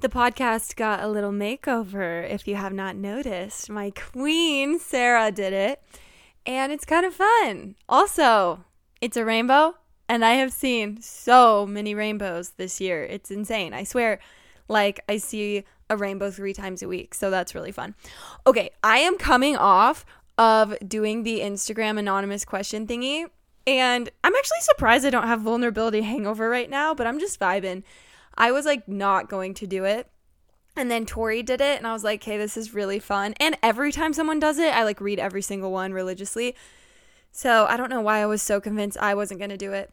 The podcast got a little makeover, if you have not noticed. My queen, Sarah, did it, and it's kind of fun. Also, it's a rainbow, and I have seen so many rainbows this year. It's insane. I swear, like, I see a rainbow three times a week, so that's really fun. Okay, I am coming off of doing the Instagram anonymous question thingy, and I'm actually surprised I don't have vulnerability hangover right now, but I'm just vibing. I was like not going to do it. And then Tori did it, and I was like, hey, this is really fun. And every time someone does it, I like read every single one religiously. So I don't know why I was so convinced I wasn't going to do it.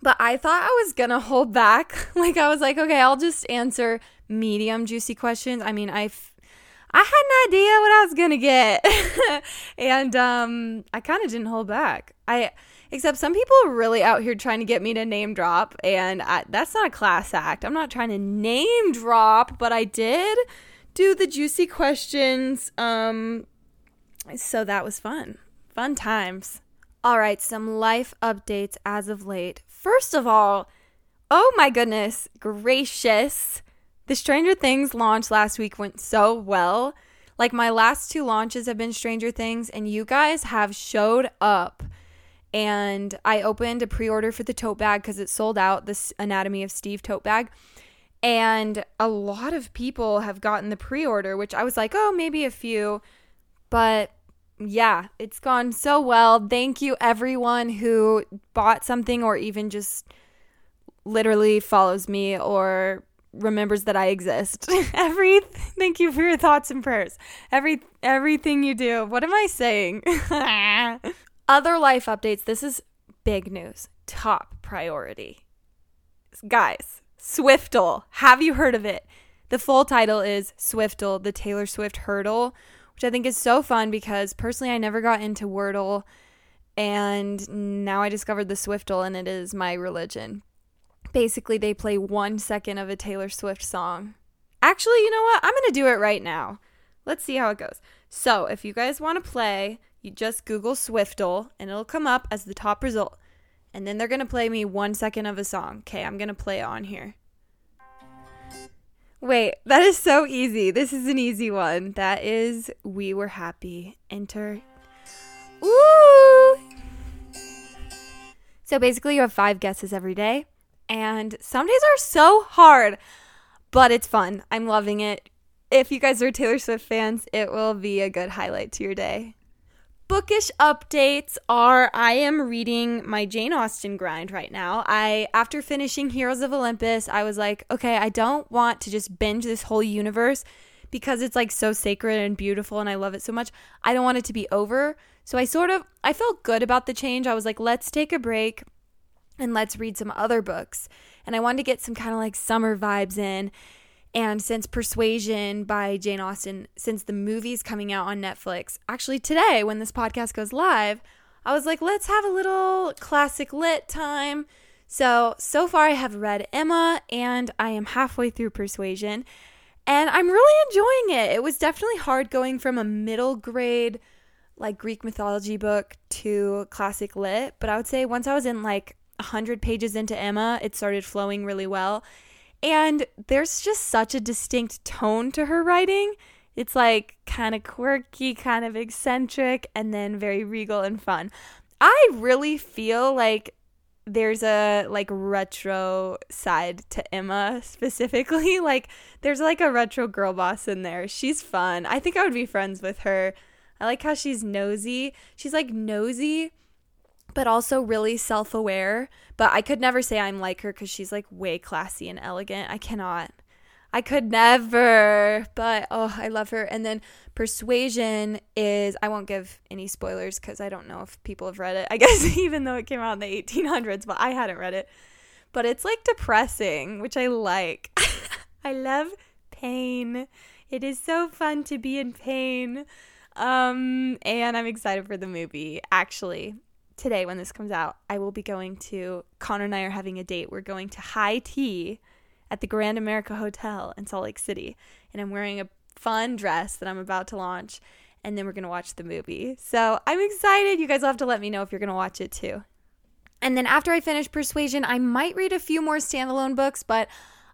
But I thought I was going to hold back. like, I was like, okay, I'll just answer medium juicy questions. I mean, I I had an idea what I was going to get. and um, I kind of didn't hold back. I Except some people are really out here trying to get me to name drop, and I, that's not a class act. I'm not trying to name drop, but I did do the juicy questions. Um, so that was fun. Fun times. All right, some life updates as of late. First of all, oh my goodness gracious. The Stranger Things launch last week went so well. Like my last two launches have been Stranger Things, and you guys have showed up and I opened a pre order for the tote bag because it sold out, this Anatomy of Steve tote bag. And a lot of people have gotten the pre order, which I was like, oh, maybe a few. But yeah, it's gone so well. Thank you, everyone who bought something or even just literally follows me or remembers that I exist. Every thank you for your thoughts and prayers. Every everything you do. What am I saying? Other life updates. This is big news. Top priority. Guys, Swiftle. Have you heard of it? The full title is Swiftle, the Taylor Swift Heardle, which I think is so fun because personally I never got into Wordle and now I discovered the Swiftle and it is my religion. Basically, they play one second of a Taylor Swift song. Actually, you know what? I'm going to do it right now. Let's see how it goes. So, if you guys want to play, you just Google Swiftle and it'll come up as the top result. And then they're going to play me one second of a song. Okay, I'm going to play on here. Wait, that is so easy. This is an easy one. That is We Were Happy. Enter. Ooh! So basically, you have five guesses every day. And some days are so hard, but it's fun. I'm loving it. If you guys are Taylor Swift fans, it will be a good highlight to your day bookish updates are I am reading my Jane Austen grind right now. I after finishing Heroes of Olympus, I was like, okay, I don't want to just binge this whole universe because it's like so sacred and beautiful and I love it so much. I don't want it to be over. So I sort of I felt good about the change. I was like, let's take a break and let's read some other books. And I wanted to get some kind of like summer vibes in. And since Persuasion by Jane Austen, since the movie's coming out on Netflix, actually today when this podcast goes live, I was like, let's have a little classic lit time. So, so far I have read Emma and I am halfway through Persuasion and I'm really enjoying it. It was definitely hard going from a middle grade like Greek mythology book to classic lit, but I would say once I was in like 100 pages into Emma, it started flowing really well. And there's just such a distinct tone to her writing. It's like kind of quirky, kind of eccentric, and then very regal and fun. I really feel like there's a like retro side to Emma specifically. Like there's like a retro girl boss in there. She's fun. I think I would be friends with her. I like how she's nosy. She's like nosy but also really self aware. But I could never say I'm like her because she's like way classy and elegant. I cannot. I could never, but oh, I love her. And then Persuasion is, I won't give any spoilers because I don't know if people have read it. I guess even though it came out in the 1800s, but I hadn't read it. But it's like depressing, which I like. I love pain. It is so fun to be in pain. Um, and I'm excited for the movie. Actually, today when this comes out, I will be going to Connor and I are having a date. We're going to high tea at the Grand America Hotel in Salt Lake City, and I'm wearing a fun dress that I'm about to launch, and then we're going to watch the movie. So, I'm excited. You guys will have to let me know if you're going to watch it too. And then after I finish Persuasion, I might read a few more standalone books, but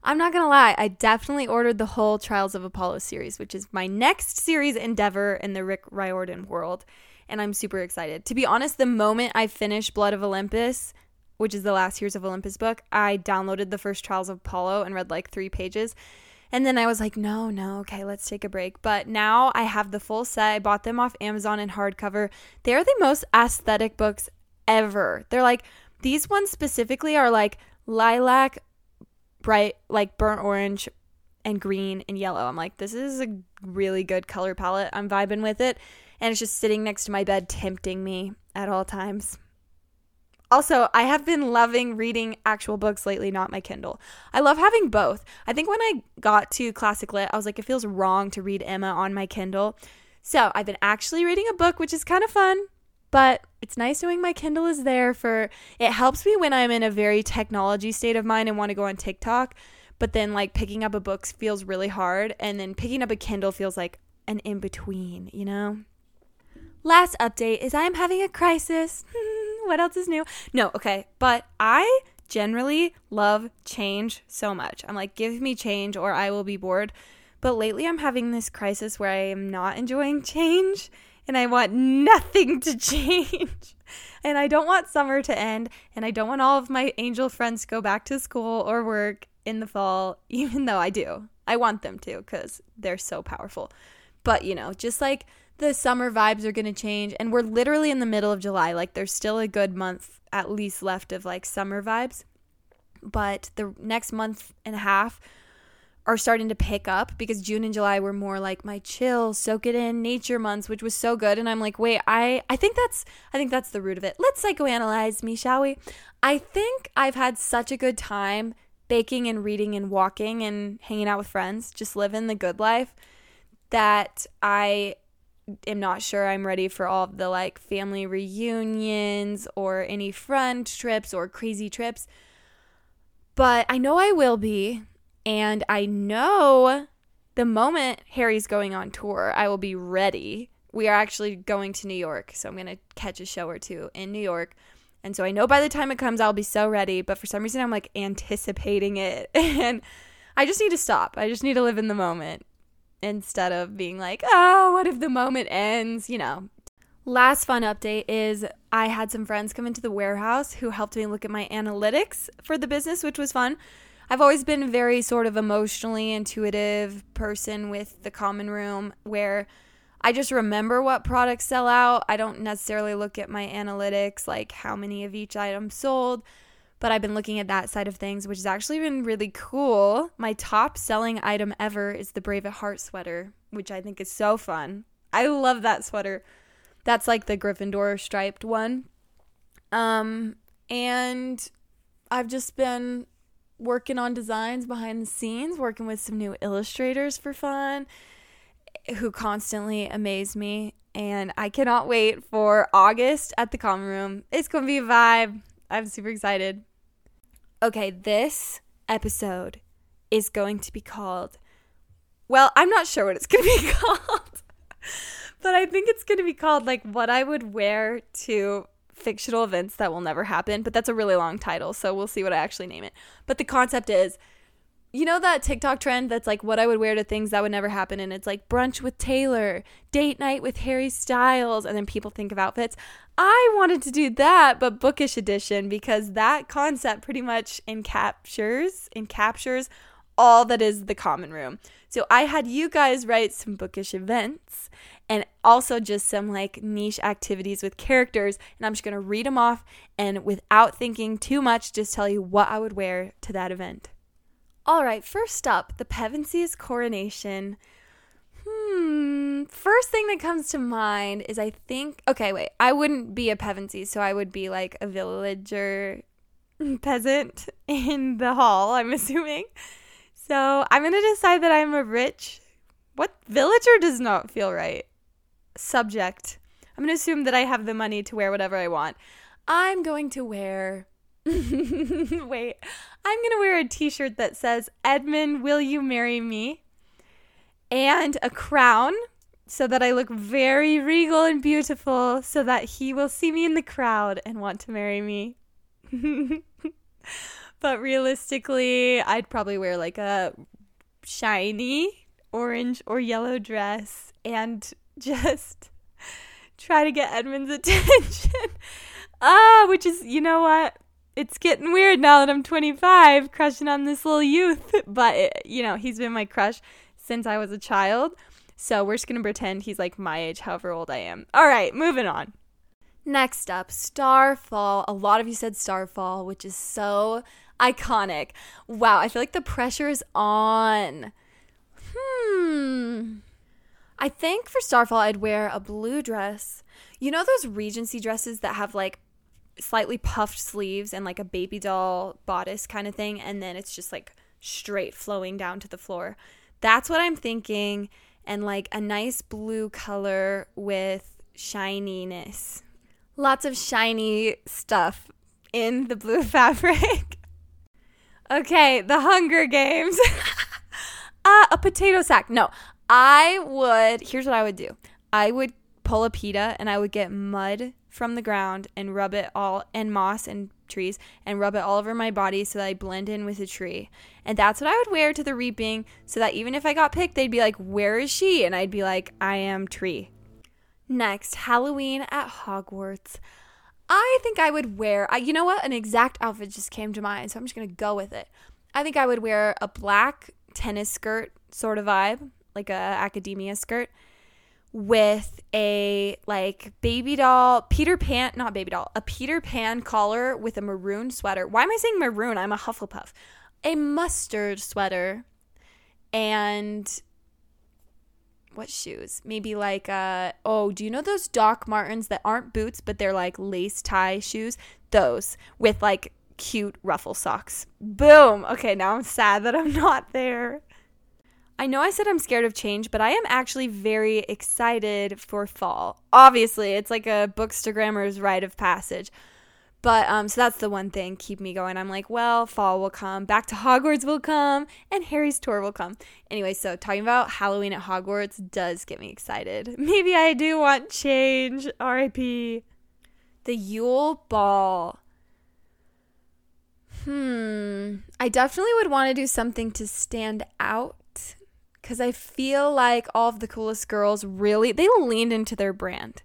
I'm not gonna lie, I definitely ordered the whole Trials of Apollo series, which is my next series endeavor in the Rick Riordan world. And I'm super excited. To be honest, the moment I finished Blood of Olympus, which is the last Heroes of Olympus book, I downloaded the first Trials of Apollo and read like three pages. And then I was like, no, no, okay, let's take a break. But now I have the full set. I bought them off Amazon in hardcover. They're the most aesthetic books ever. They're like, these ones specifically are like lilac, bright, like burnt orange, and green and yellow. I'm like, this is a really good color palette. I'm vibing with it. And it's just sitting next to my bed, tempting me at all times. Also, I have been loving reading actual books lately, not my Kindle. I love having both. I think when I got to Classic Lit, I was like, it feels wrong to read Emma on my Kindle. So I've been actually reading a book, which is kind of fun, but it's nice knowing my Kindle is there for it helps me when I'm in a very technology state of mind and want to go on TikTok. But then, like, picking up a book feels really hard, and then picking up a Kindle feels like an in between, you know? Last update is I am having a crisis. what else is new? No, okay. But I generally love change so much. I'm like, give me change or I will be bored. But lately I'm having this crisis where I am not enjoying change and I want nothing to change. and I don't want summer to end and I don't want all of my angel friends to go back to school or work in the fall, even though I do. I want them to because they're so powerful. But, you know, just like the summer vibes are going to change and we're literally in the middle of July. Like there's still a good month at least left of like summer vibes. But the next month and a half are starting to pick up because June and July were more like my chill, soak it in nature months, which was so good. And I'm like, wait, I I think that's I think that's the root of it. Let's psychoanalyze me, shall we? I think I've had such a good time baking and reading and walking and hanging out with friends, just living the good life that I am not sure I'm ready for all the like family reunions or any friend trips or crazy trips. But I know I will be. And I know the moment Harry's going on tour, I will be ready. We are actually going to New York. So I'm going to catch a show or two in New York. And so I know by the time it comes, I'll be so ready. But for some reason, I'm like anticipating it. and I just need to stop. I just need to live in the moment instead of being like, oh, what if the moment ends? You know. Last fun update is I had some friends come into the warehouse who helped me look at my analytics for the business, which was fun. I've always been a very sort of emotionally intuitive person with the common room where I just remember what products sell out. I don't necessarily look at my analytics, like how many of each item sold but I've been looking at that side of things, which has actually been really cool. My top selling item ever is the Brave at Heart sweater, which I think is so fun. I love that sweater. That's like the Gryffindor striped one. Um, and I've just been working on designs behind the scenes, working with some new illustrators for fun who constantly amaze me. And I cannot wait for August at the Common Room. It's going to be a vibe. I'm super excited. Okay, this episode is going to be called. Well, I'm not sure what it's going to be called, but I think it's going to be called like what I would wear to fictional events that will never happen. But that's a really long title, so we'll see what I actually name it. But the concept is you know that TikTok trend that's like what I would wear to things that would never happen, and it's like brunch with Taylor, date night with Harry Styles, and then people think of outfits. I wanted to do that, but bookish edition because that concept pretty much encaptures encaptures all that is the common room. So I had you guys write some bookish events and also just some like niche activities with characters, and I'm just gonna read them off and without thinking too much, just tell you what I would wear to that event. All right, first up, the Pevensies coronation. Hmm, first thing that comes to mind is I think, okay, wait, I wouldn't be a Pevensie, so I would be like a villager peasant in the hall, I'm assuming. So I'm going to decide that I'm a rich, what villager does not feel right? Subject. I'm going to assume that I have the money to wear whatever I want. I'm going to wear Wait, I'm going to wear a t shirt that says, Edmund, will you marry me? And a crown so that I look very regal and beautiful so that he will see me in the crowd and want to marry me. but realistically, I'd probably wear like a shiny orange or yellow dress and just try to get Edmund's attention. ah, which is, you know what? It's getting weird now that I'm 25, crushing on this little youth. But, it, you know, he's been my crush since I was a child. So we're just going to pretend he's like my age, however old I am. All right, moving on. Next up, Starfall. A lot of you said Starfall, which is so iconic. Wow, I feel like the pressure is on. Hmm. I think for Starfall, I'd wear a blue dress. You know those Regency dresses that have like slightly puffed sleeves and like a baby doll bodice kind of thing, and then it's just like straight flowing down to the floor. That's what I'm thinking, and like a nice blue color with shininess. Lots of shiny stuff in the blue fabric. okay, the Hunger Games. uh, a potato sack. No, I would, here's what I would do I would pull a Peeta and I would get mud from the ground and rub it all, and moss and trees, and rub it all over my body so that I blend in with the tree. And that's what I would wear to the reaping so that even if I got picked, they'd be like, Where is she? And I'd be like, I am tree. Next, Halloween at Hogwarts. I think I would wear, you know what? An exact outfit just came to mind, so I'm just to go with it. I think I would wear a black tennis skirt sort of vibe, like a academia skirt with a like baby doll Peter Pan not baby doll a Peter Pan collar with a maroon sweater. Why am I saying maroon? I'm a Hufflepuff. A mustard sweater and what shoes? Maybe like uh oh, do you know those Doc Martens that aren't boots but they're like lace tie shoes? Those with like cute ruffle socks. Boom. Okay, now I'm sad that I'm not there. I know I said I'm scared of change, but I am actually very excited for fall. Obviously, it's like a bookstagrammer's rite of passage. But um, so that's the one thing keep me going. I'm like, well, fall will come, back to Hogwarts will come, and Harry's tour will come. Anyway, so talking about Halloween at Hogwarts does get me excited. Maybe I do want change. R.I.P. The Yule Ball. Hmm. I definitely would want to do something to stand out because I feel like all of the coolest girls really they leaned into their brand.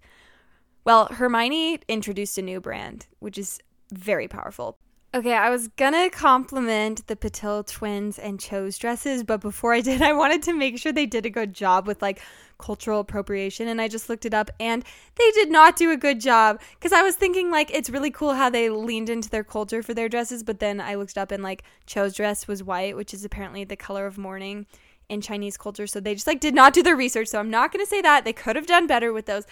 Well, Hermione introduced a new brand, which is very powerful. Okay, I was gonna compliment the Patil twins and Cho's dresses, but before I did, I wanted to make sure they did a good job with like cultural appropriation. And I just looked it up and they did not do a good job because I was thinking like it's really cool how they leaned into their culture for their dresses, but then I looked up and like Cho's dress was white, which is apparently the color of mourning in Chinese culture. So they just like did not do their research. So I'm not going to say that. They could have done better with those.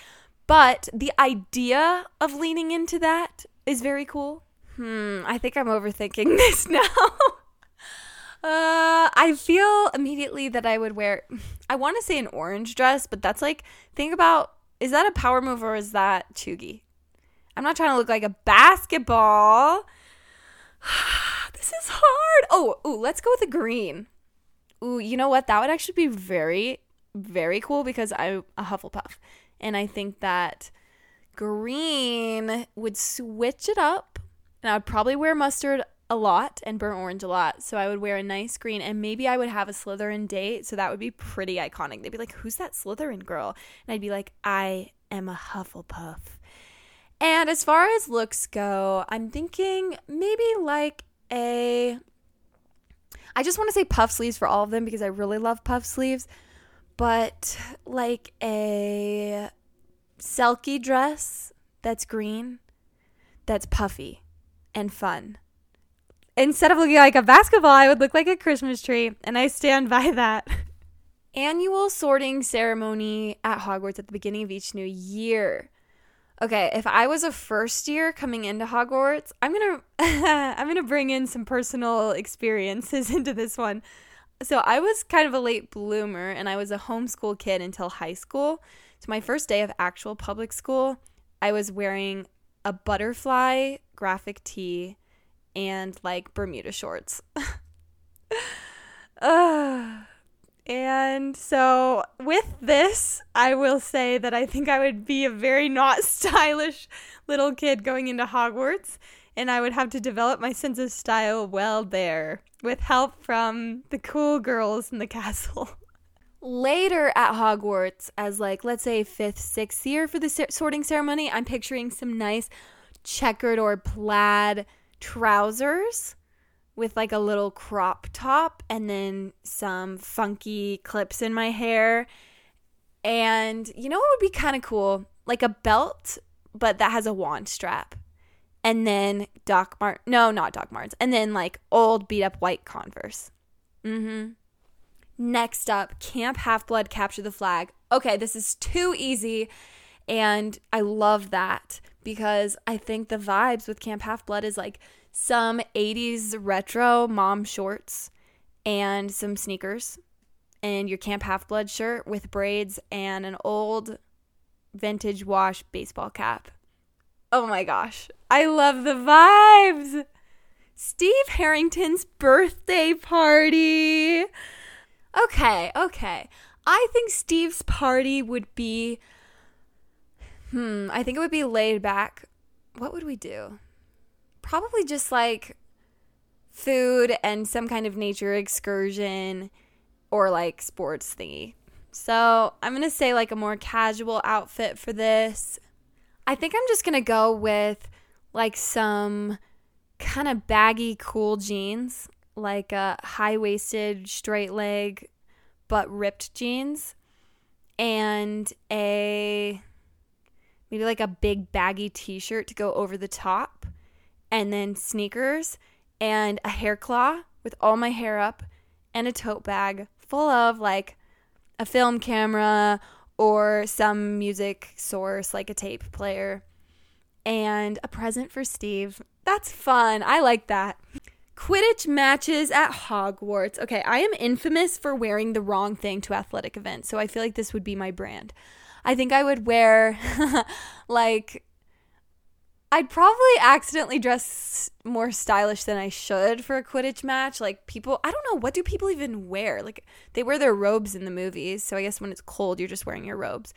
But the idea of leaning into that is very cool. Hmm, I think I'm overthinking this now. uh, I feel immediately that I would wear, I want to say an orange dress, but that's like, think about, is that a power move or is that chuggy? I'm not trying to look like a basketball. this is hard. Oh, ooh, let's go with a green. Ooh, you know what? That would actually be very, very cool because I'm a Hufflepuff. And I think that green would switch it up. And I would probably wear mustard a lot and burnt orange a lot. So I would wear a nice green and maybe I would have a Slytherin date. So that would be pretty iconic. They'd be like, Who's that Slytherin girl? And I'd be like, I am a Hufflepuff. And as far as looks go, I'm thinking maybe like a I just want to say puff sleeves for all of them because I really love puff sleeves. But like a Selkie dress that's green, that's puffy and fun. Instead of looking like a basketball, I would look like a Christmas tree, and I stand by that. Annual sorting ceremony at Hogwarts at the beginning of each new year okay, if I was a first year coming into Hogwarts, I'm going to I'm going to bring in some personal experiences into this one. So, I was kind of a late bloomer and I was a homeschool kid until high school. So, my first day of actual public school, I was wearing a butterfly graphic tee and like Bermuda shorts. uh, and so, with this, I will say that I think I would be a very not stylish little kid going into Hogwarts. and I would have to develop my sense of style well there with help from the cool girls in the castle. Later at Hogwarts, as like, let's say fifth, sixth year for the sorting ceremony, I'm picturing some nice checkered or plaid trousers with like a little crop top and then some funky clips in my hair. And you know what would be kind of cool? Like a belt, but that has a wand strap. And then Doc Mart no, not Doc Martens. And then like old beat up white Converse. Mm-hmm. Next up, Camp Half Blood Capture the Flag. Okay, this is too easy. And I love that because I think the vibes with Camp Half Blood is like some 80s retro mom shorts and some sneakers and your Camp Half Blood shirt with braids and an old vintage wash baseball cap. Oh my gosh. I love the vibes. Steve Harrington's birthday party. Okay, okay. I think Steve's party would be hmm, I think it would be laid back. What would we do? Probably just like food and some kind of nature excursion or like sports thingy. So I'm going to say like a more casual outfit for this. I think I'm just going to go with like some kind of baggy, cool jeans, like a high waisted, straight leg, but ripped jeans, and a maybe like a big baggy t shirt to go over the top and then sneakers and a hair claw with all my hair up and a tote bag full of like a film camera or some music source like a tape player and a present for Steve. That's fun. I like that. Quidditch matches at Hogwarts. Okay, I am infamous for wearing the wrong thing to athletic events, so I feel like this would be my brand. I think I would wear like I'd probably accidentally dress more stylish than I should for a Quidditch match. Like people, I don't know what do people even wear? Like they wear their robes in the movies, so I guess when it's cold, you're just wearing your robes.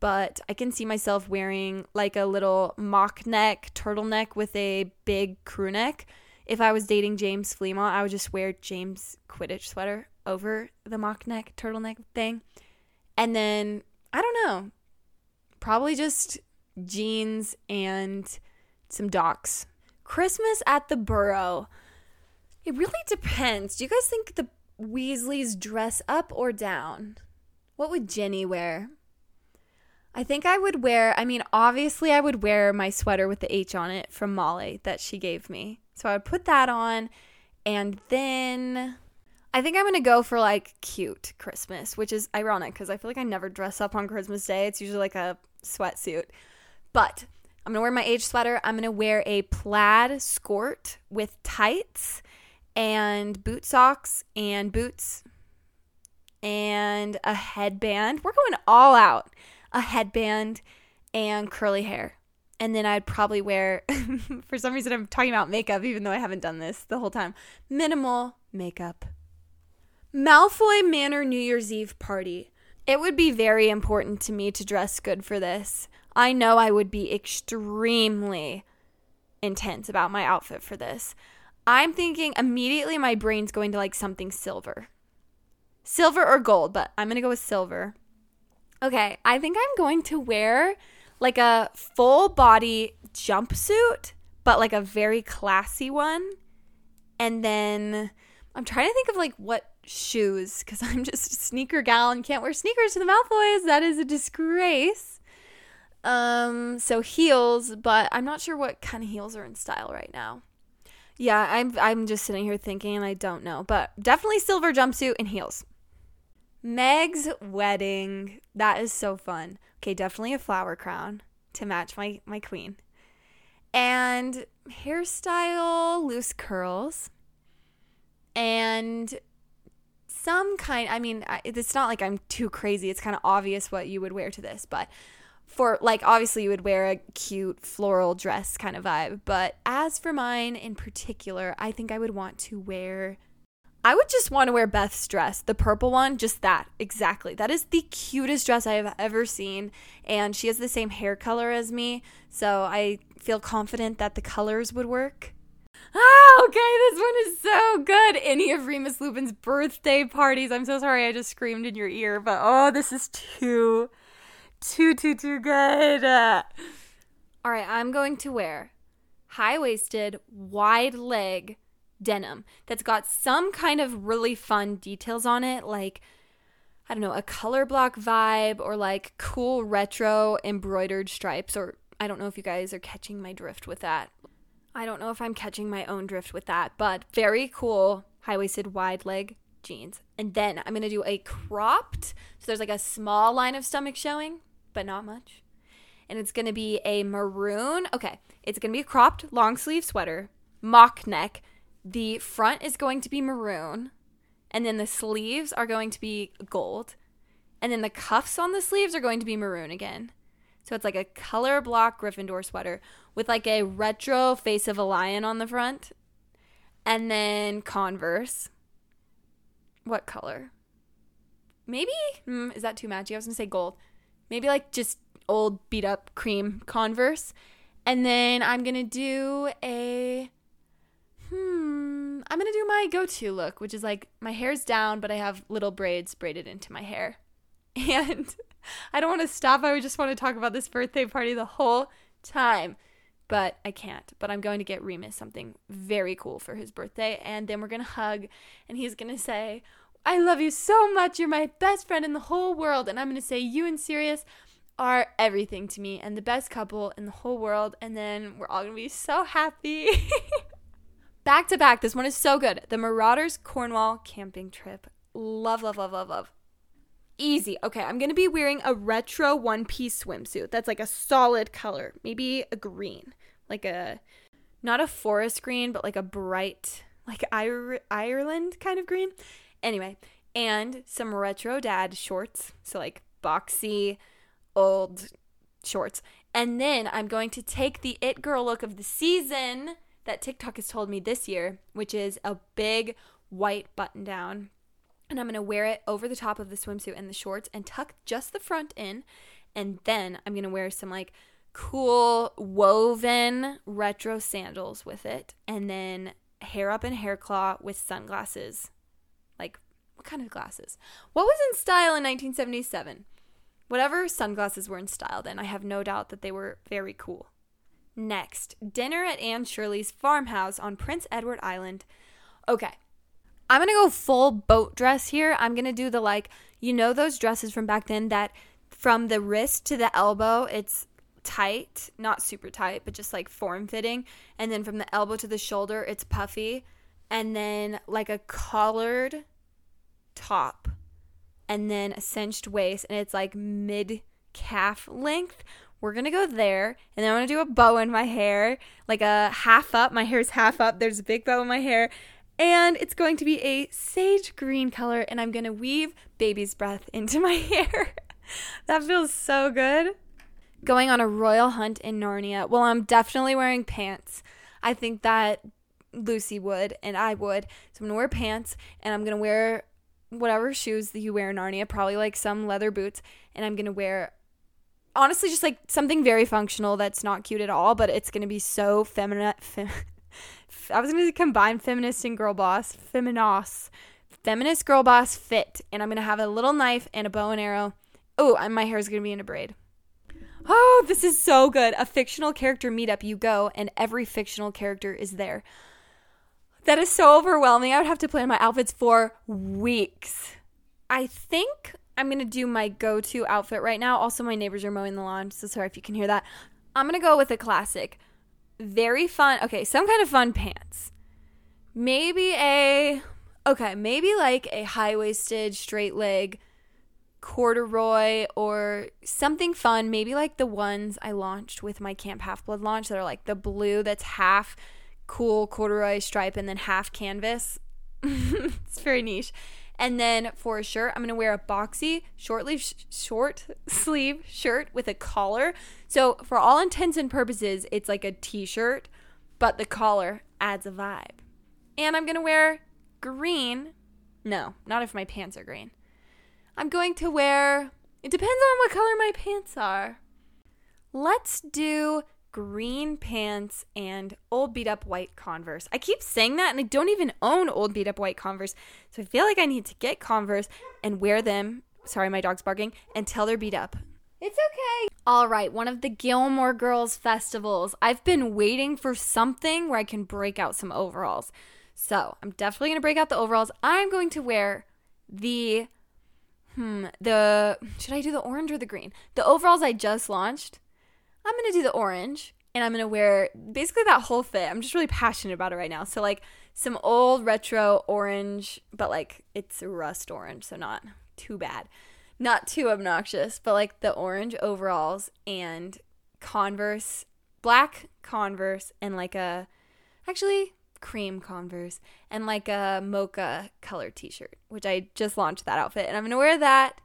But I can see myself wearing like a little mock neck turtleneck with a big crew neck. If I was dating James Fleamont, I would just wear James Quidditch sweater over the mock neck turtleneck thing. And then I don't know, probably just jeans, and some docs. Christmas at the Burrow. It really depends. Do you guys think the Weasleys dress up or down? What would Ginny wear? I think I would wear, I mean, obviously, I would wear my sweater with the H on it from Molly that she gave me. So I would put that on. And then I think I'm going to go for like cute Christmas, which is ironic because I feel like I never dress up on Christmas Day. It's usually like a sweatsuit. But I'm gonna wear my age sweater. I'm gonna wear a plaid skirt with tights and boot socks and boots and a headband. We're going all out. A headband and curly hair. And then I'd probably wear, for some reason, I'm talking about makeup, even though I haven't done this the whole time. Minimal makeup. Malfoy Manor New Year's Eve party. It would be very important to me to dress good for this. I know I would be extremely intense about my outfit for this. I'm thinking immediately my brain's going to like something silver. Silver or gold, but I'm going to go with silver. Okay, I think I'm going to wear like a full body jumpsuit, but like a very classy one. And then I'm trying to think of like what shoes because I'm just a sneaker gal and can't wear sneakers to the Malfoys. That is a disgrace. Um, so heels, but I'm not sure what kind of heels are in style right now. Yeah, I'm I'm just sitting here thinking and I don't know, but definitely silver jumpsuit and heels. Meg's wedding. That is so fun. Okay, definitely a flower crown to match my my queen. And hairstyle, loose curls. And some kind I mean, it's not like I'm too crazy. It's kind of obvious what you would wear to this, but for like obviously you would wear a cute floral dress kind of vibe, but as for mine in particular, I think I would want to wear I would just want to wear Beth's dress, the purple one, just that. Exactly. That is the cutest dress I have ever seen. And she has the same hair color as me. So I feel confident that the colors would work. Ah, okay, this one is so good. Any of Remus Lupin's birthday parties. I'm so sorry I just screamed in your ear, but oh, this is too, too, too, too good. All right, I'm going to wear high waisted, wide leg denim that's got some kind of really fun details on it, like, I don't know, a color block vibe or like cool retro embroidered stripes. Or I don't know if you guys are catching my drift with that. I don't know if I'm catching my own drift with that, but very cool high waisted wide leg jeans. And then I'm gonna do a cropped, so there's like a small line of stomach showing, but not much. And it's gonna be a maroon, okay, it's gonna be a cropped long sleeve sweater, mock neck. The front is going to be maroon, and then the sleeves are going to be gold. And then the cuffs on the sleeves are going to be maroon again. So it's like a color block Gryffindor sweater with like a retro face of a lion on the front. And then Converse. What color? Maybe? Mm, is that too matchy? I was going to say gold. Maybe like just old beat up cream Converse. And then I'm going to do a. Hmm. I'm going to do my go to look, which is like my hair's down, but I have little braids braided into my hair. And I don't want to stop. I just want to talk about this birthday party the whole time. But I can't. But I'm going to get Remus something very cool for his birthday. And then we're going to hug. And he's going to say, I love you so much. You're my best friend in the whole world. And I'm going to say, You and Sirius are everything to me and the best couple in the whole world. And then we're all going to be so happy. back to back. This one is so good. The Marauders Cornwall camping trip. Love, love, love, love, love. Easy. Okay, I'm going to be wearing a retro one piece swimsuit that's like a solid color, maybe a green, like a not a forest green, but like a bright, like Ireland kind of green. Anyway, and some retro dad shorts, so like boxy, old shorts. And then I'm going to take the it girl look of the season that TikTok has told me this year, which is a big white button down and I'm going to wear it over the top of the swimsuit and the shorts and tuck just the front in. And then I'm going to wear some like cool woven retro sandals with it. And then hair up and hair claw with sunglasses. What kind of glasses? What was in style in 1977? Whatever sunglasses were in style then, I have no doubt that they were very cool. Next, dinner at Anne Shirley's farmhouse on Prince Edward Island. Okay, I'm gonna go full boat dress here. I'm gonna do the like, you know, those dresses from back then that from the wrist to the elbow, it's tight, not super tight, but just like form fitting. And then from the elbow to the shoulder, it's puffy. And then like a collared top. And then a cinched waist. And it's like mid calf length. We're gonna go there. And then I'm gonna do a bow in my hair, like a half up. My hair's half up. There's a big bow in my hair and it's going to be a sage green color and I'm to weave baby's breath into my hair. that feels so good. Going on a royal hunt in Narnia. Well, I'm definitely wearing pants. I think that Lucy would and I would. So I'm to wear pants and I'm to wear whatever shoes that you wear in Narnia, probably like some leather boots and I'm to wear honestly just like something very functional that's not cute at all, but it's to be so feminine fem- I was to combine feminist and girl boss, feminos, feminist girl boss fit, and I'm to have a little knife and a bow and arrow. Oh, and my hair is to be in a braid. Oh, this is so good. A fictional character meetup, you go, and every fictional character is there. That is so overwhelming. I would have to plan my outfits for weeks. I think I'm going to do my go to outfit right now. Also, my neighbors are mowing the lawn, so sorry if you can hear that. I'm going to go with a classic very fun. Okay, some kind of fun pants. Maybe a okay, maybe like a high-waisted straight leg corduroy or something fun, maybe like the ones I launched with my Camp Half Blood launch that are like the blue that's half cool corduroy stripe and then half canvas. it's very niche. And then for a shirt, I'm going to wear a boxy short sleeve short sleeve shirt with a collar. So for all intents and purposes, it's like a t-shirt, but the collar adds a vibe. And I'm going to wear green No, not if my pants are green. I'm going to wear, it depends on what color my pants are. Let's do green pants and old beat up white Converse. I keep saying that and I don't even own old beat up white Converse. So I feel like I need to get Converse and wear them. Sorry, my dog's barking until they're beat up. It's okay. All right, one of the Gilmore Girls festivals. I've been waiting for something where I can break out some overalls. So I'm definitely going to break out the overalls. I'm going to wear the, hmm, the, should I do the orange or the green? The overalls I just launched. I'm going to do the orange and I'm going to wear basically that whole fit. I'm just really passionate about it right now. So, like, some old retro orange, but like it's rust orange, so not too bad not too obnoxious, but like the orange overalls and Converse, black Converse, and like a actually cream Converse and like a mocha color t shirt, which I just launched that outfit. And I'm gonna wear that.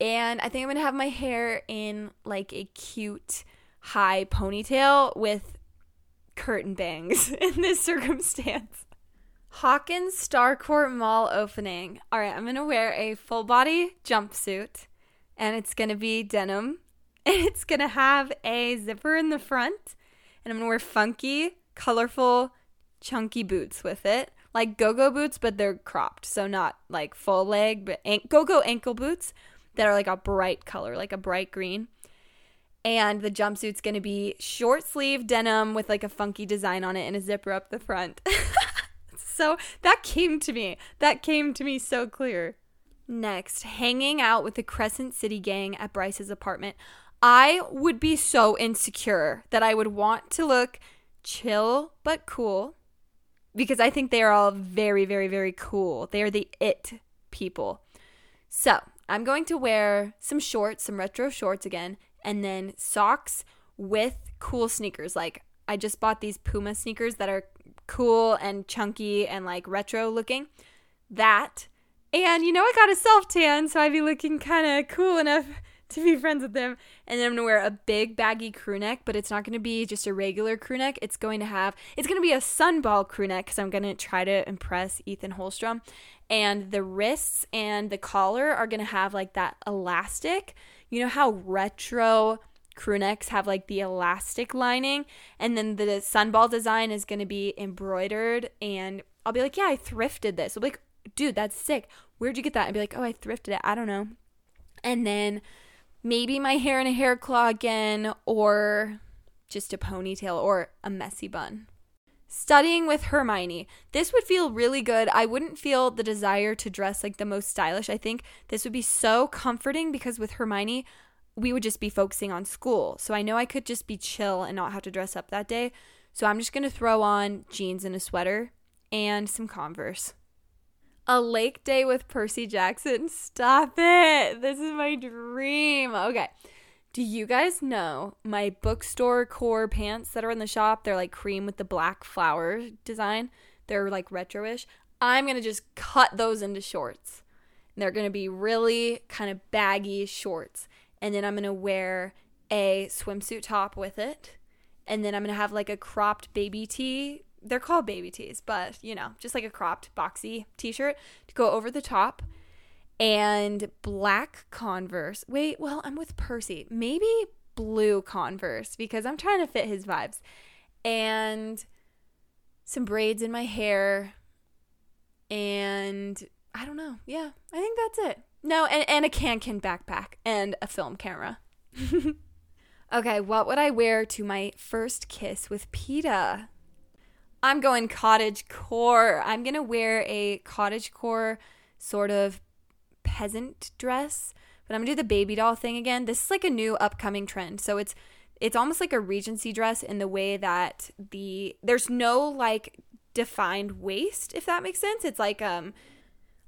And I think I'm gonna have my hair in like a cute high ponytail with curtain bangs in this circumstance. Hawkins Starcourt Mall opening. All right, I'm going to wear a full body jumpsuit and it's going to be denim and it's going to have a zipper in the front and I'm going to wear funky, colorful, chunky boots with it. Like go-go boots, but they're cropped, so not like full leg, but an- go-go ankle boots that are like a bright color, like a bright green. And the jumpsuit's going to be short sleeve denim with like a funky design on it and a zipper up the front. so that came to me. That came to me so clear. Next, hanging out with the Crescent City gang at Bryce's apartment. I would be so insecure that I would want to look chill but cool because I think they are all very, very, very cool. They are the it people. So I'm going to wear some shorts, some retro shorts again, and then socks with cool sneakers. Like I just bought these Puma sneakers that are cool and chunky and like retro looking. That. And you know, I got a self tan, so I'd be looking kind of cool enough to be friends with them. And then I'm gonna wear a big baggy crew neck, but it's not gonna be just a regular crew neck. It's going to have, it's gonna be a sunball crew neck because I'm gonna try to impress Ithan Holstrom. And the wrists and the collar are gonna have like that elastic. You know how retro crew necks have like the elastic lining and then the sunball design is going to be embroidered and I'll be like, "Yeah, I thrifted this." I'll be like, "Dude, that's sick. Where'd you get that?" I'd be like, "Oh, I thrifted it. I don't know." And then maybe my hair in a hair claw again or just a ponytail or a messy bun. Studying with Hermione. This would feel really good. I wouldn't feel the desire to dress like the most stylish. I think this would be so comforting because with Hermione, we would just be focusing on school. So I know I could just be chill and not have to dress up that day. So I'm just going to throw on jeans and a sweater and some Converse. A lake day with Percy Jackson. Stop it. This is my dream. Okay. Do you guys know my bookstore core pants that are in the shop? They're like cream with the black flower design. They're like retroish. I'm going to just cut those into shorts. And they're going to be really kind of baggy shorts and then I'm going to wear a swimsuit top with it. And then I'm going to have like a cropped baby tee. They're called baby tees, but you know, just like a cropped boxy t shirt to go over the top. And black Converse. Wait, well, I'm with Percy. Maybe blue Converse because I'm trying to fit his vibes. And some braids in my hair. And I don't know. Yeah, I think that's it. No, and, and a Kånken backpack and a film camera. okay, what would I wear to my first kiss with Peeta? I'm going cottage core. I'm going to wear a cottage core sort of peasant dress, but I'm to do the baby doll thing again. This is like a new upcoming trend. So it's it's almost like a regency dress in the way that the there's no like defined waist if that makes sense. It's like um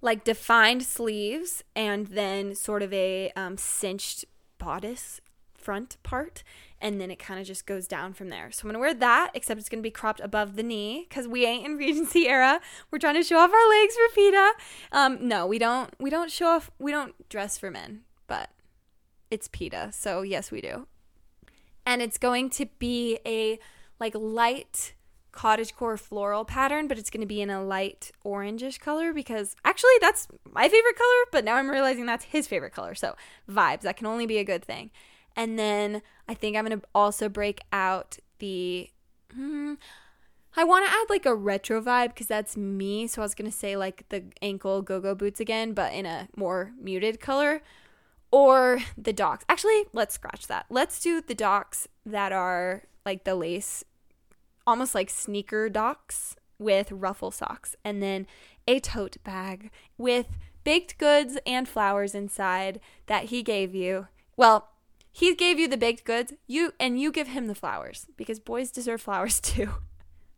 like defined sleeves and then sort of a um, cinched bodice front part and then it kind of just goes down from there. So I'm gonna wear that, except it's gonna be cropped above the knee because we ain't in Regency era. We're trying to show off our legs for Peeta. Um, no, we don't. We don't show off. We don't dress for men, but it's Peeta, so yes, we do. And it's going to be a like light cottagecore floral pattern, but it's going to be in a light orangish color because actually that's my favorite color, but now I'm realizing that's his favorite color. So, vibes, that can only be a good thing. And then I think I'm going to also break out the hmm, I want to add like a retro vibe because that's me. So I was going to say like the ankle go-go boots again, but in a more muted color or the docs. Actually, let's scratch that. Let's do the docs that are like the lace almost like sneaker docs with ruffle socks and then a tote bag with baked goods and flowers inside that he gave you. Well, he gave you the baked goods, you and you give him the flowers because boys deserve flowers too.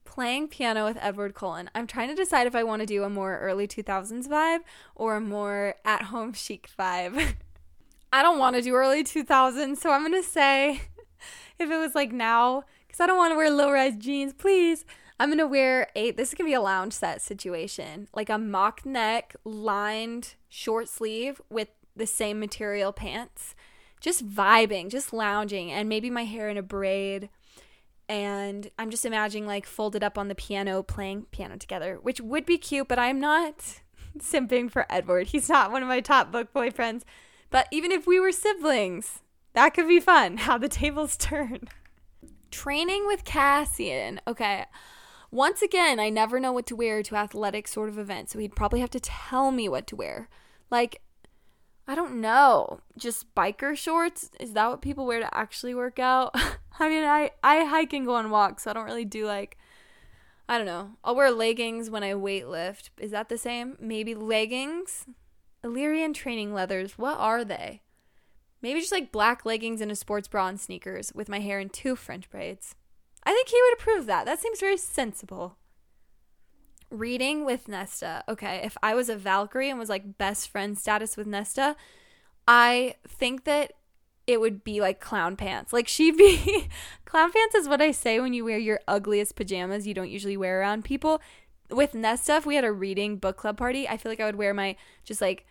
Playing piano with Edward Cullen. I'm trying to decide if I want to do a more early 2000s vibe or a more at home chic vibe. I don't want to do early 2000s, so I'm going to say if it was like now because I don't want to wear low rise jeans, please. I'm gonna wear a this is gonna be a lounge set situation. Like a mock neck lined short sleeve with the same material pants. Just vibing, just lounging, and maybe my hair in a braid. And I'm just imagining like folded up on the piano playing piano together, which would be cute, but I'm not simping for Edward. He's not one of my top book boyfriends. But even if we were siblings, that could be fun. How the tables turn. Training with Cassian. Okay. Once again, I never know what to wear to athletic sort of events, so he'd probably have to tell me what to wear. Like, I don't know. Just biker shorts? Is that what people wear to actually work out? I mean, I, I hike and go on walks, so I don't really do like, I don't know. I'll wear leggings when I weight lift. Is that the same? Maybe leggings? Illyrian training leathers. What are they? Maybe just like black leggings and a sports bra and sneakers with my hair in two French braids. I think he would approve that. That seems very sensible. Reading with Nesta. Okay, if I was a Valkyrie and was like best friend status with Nesta, I think that it would be like clown pants. Like she'd be clown pants is what I say when you wear your ugliest pajamas you don't usually wear around people. With Nesta, if we had a reading book club party, I feel like I would wear my just like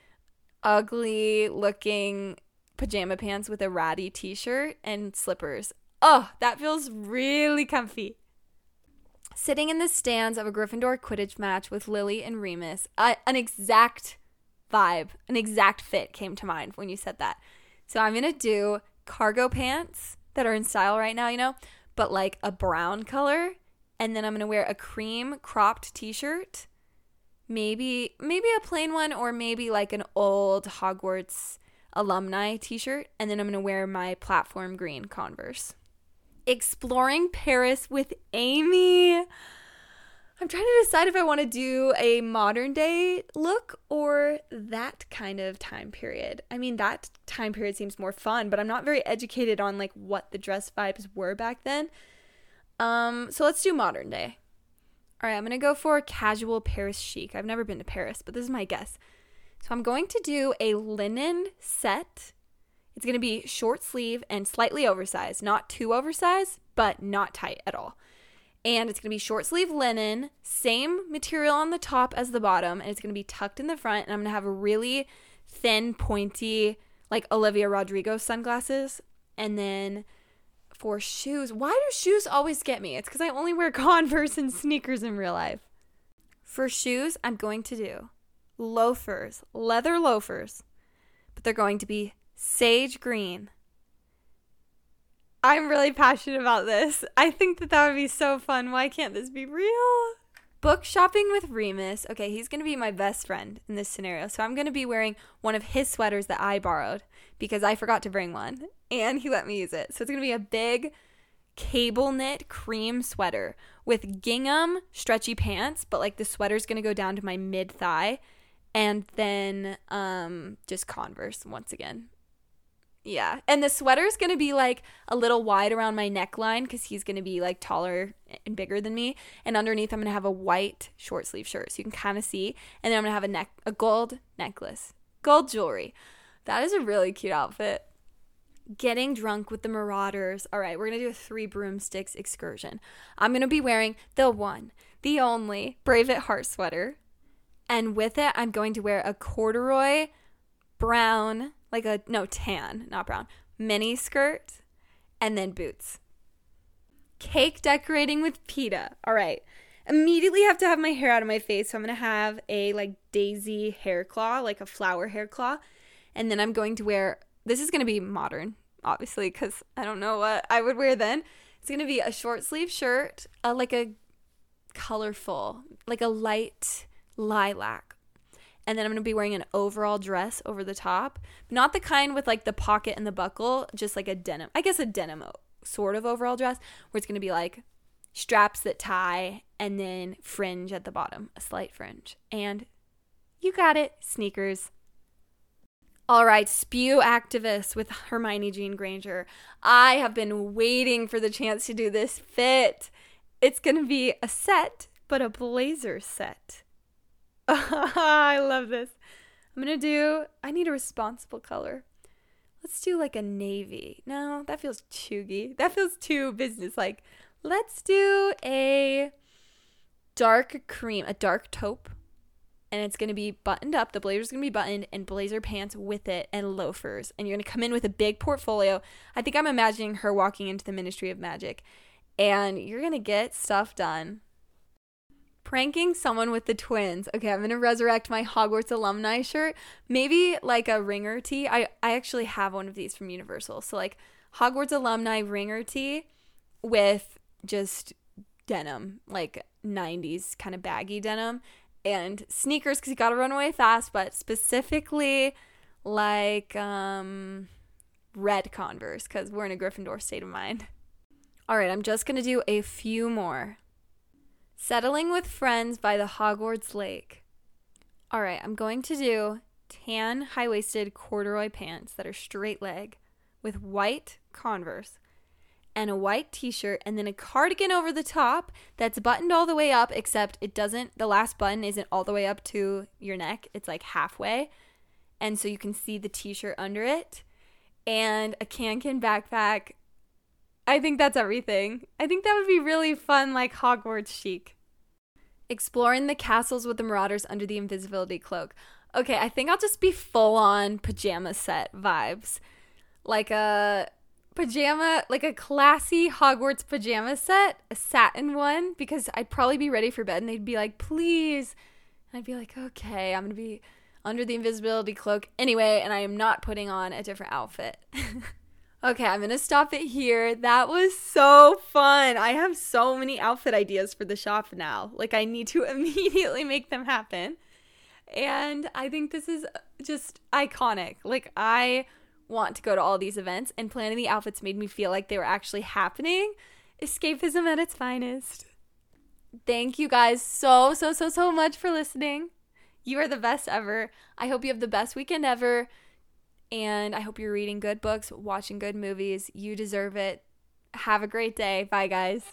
ugly looking pajama pants with a ratty t shirt and slippers. Oh, that feels really comfy. Sitting in the stands of a Gryffindor Quidditch match with Lily and Remus, an exact vibe, an exact fit came to mind when you said that. So I'm going to do cargo pants that are in style right now, you know, but like a brown color. And then I'm going to wear a cream cropped t shirt. Maybe, maybe a plain one, or maybe like an old Hogwarts alumni t shirt, and then I'm going to wear my platform green Converse. Exploring Paris with Amy. I'm trying to decide if I want to do a modern day look or that kind of time period. I mean, that time period seems more fun, but I'm not very educated on like what the dress vibes were back then. Um, so let's do modern day. All right, I'm going to go for casual Paris chic. I've never been to Paris, but this is my guess. So I'm going to do a linen set. It's going to be short sleeve and slightly oversized, not too oversized, but not tight at all. And it's going to be short sleeve linen, same material on the top as the bottom, and it's going to be tucked in the front. And I'm going to have a really thin, pointy, like Olivia Rodrigo sunglasses. And then for shoes, why do shoes always get me? It's because I only wear Converse and sneakers in real life. For shoes, I'm going to do loafers, leather loafers, but they're going to be sage green. I'm really passionate about this. I think that that would be so fun. Why can't this be real? Book shopping with Remus. Okay, he's going to be my best friend in this scenario. So I'm going to be wearing one of his sweaters that I borrowed because I forgot to bring one and he let me use it. So it's going to be a big cable knit cream sweater with gingham stretchy pants, but like the sweater's going to go down to my mid thigh and then um just Converse once again. Yeah. And the sweater is going to be like a little wide around my neckline cuz he's going to be like taller and bigger than me and underneath I'm going to have a white short sleeve shirt so you can kind of see and then I'm going to have a neck a gold necklace. Gold jewelry. That is a really cute outfit. Getting drunk with the Marauders. All right, we're going to do a three broomsticks excursion. I'm going to be wearing the one, the only Brave at Heart sweater and with it, I'm going to wear a corduroy brown, like a, no, tan, not brown, mini skirt, and then boots. cake decorating with Peeta. All right. Immediately have to have my hair out of my face. So I'm going to have a like daisy hair claw, like a flower hair claw. And then I'm going to wear this is going to be modern, obviously, because I don't know what I would wear then. It's going to be a short sleeve shirt, uh, like a colorful, like a light lilac. And then I'm to be wearing an overall dress over the top. Not the kind with like the pocket and the buckle, just like a denim, I guess a denim sort of overall dress, where it's to be like straps that tie and then fringe at the bottom, a slight fringe. And you got it, sneakers. All right, spew activist with Hermione Jean Granger. I have been waiting for the chance to do this fit. It's going to be a set, but a blazer set. I love this. I'm going to do, I need a responsible color. Let's do like a navy. No, that feels chuggy. That feels too business like. Let's do a dark cream, a dark taupe and it's going to be buttoned up. The blazer's going to be buttoned and blazer pants with it and loafers. And you're going to come in with a big portfolio. I think I'm imagining her walking into the Ministry of Magic and you're going to get stuff done. Pranking someone with the twins. Okay, I'm to resurrect my Hogwarts alumni shirt. Maybe like a ringer tee. I, I actually have one of these from Universal. So, like Hogwarts alumni ringer tee with just denim, like 90s kind of baggy denim and sneakers because you got to run away fast, but specifically like um, red Converse because we're in a Gryffindor state of mind. All right, I'm just to do a few more. Settling with Friends by the Hogwarts Lake. All right, I'm going to do tan high waisted corduroy pants that are straight leg with white Converse and a white t-shirt and then a cardigan over the top that's buttoned all the way up except it doesn't the last button isn't all the way up to your neck it's like halfway and so you can see the t-shirt under it and a Kånken backpack i think that's everything i think that would be really fun like hogwarts chic exploring the castles with the marauders under the invisibility cloak okay i think i'll just be full on pajama set vibes like a pajama, like a classy Hogwarts pajama set, a satin one, because I'd probably be ready for bed and they'd be like, please. And I'd be like, okay, I'm to be under the invisibility cloak anyway, and I am not putting on a different outfit. okay, I'm to stop it here. That was so fun. I have so many outfit ideas for the shop now. Like, I need to immediately make them happen. And I think this is just iconic. Like, I want to go to all these events, and planning the outfits made me feel like they were actually happening. Escapism at its finest. Thank you guys so, so, so, so much for listening. You are the best ever. I hope you have the best weekend ever. And I hope you're reading good books, watching good movies. You deserve it. Have a great day. Bye, guys.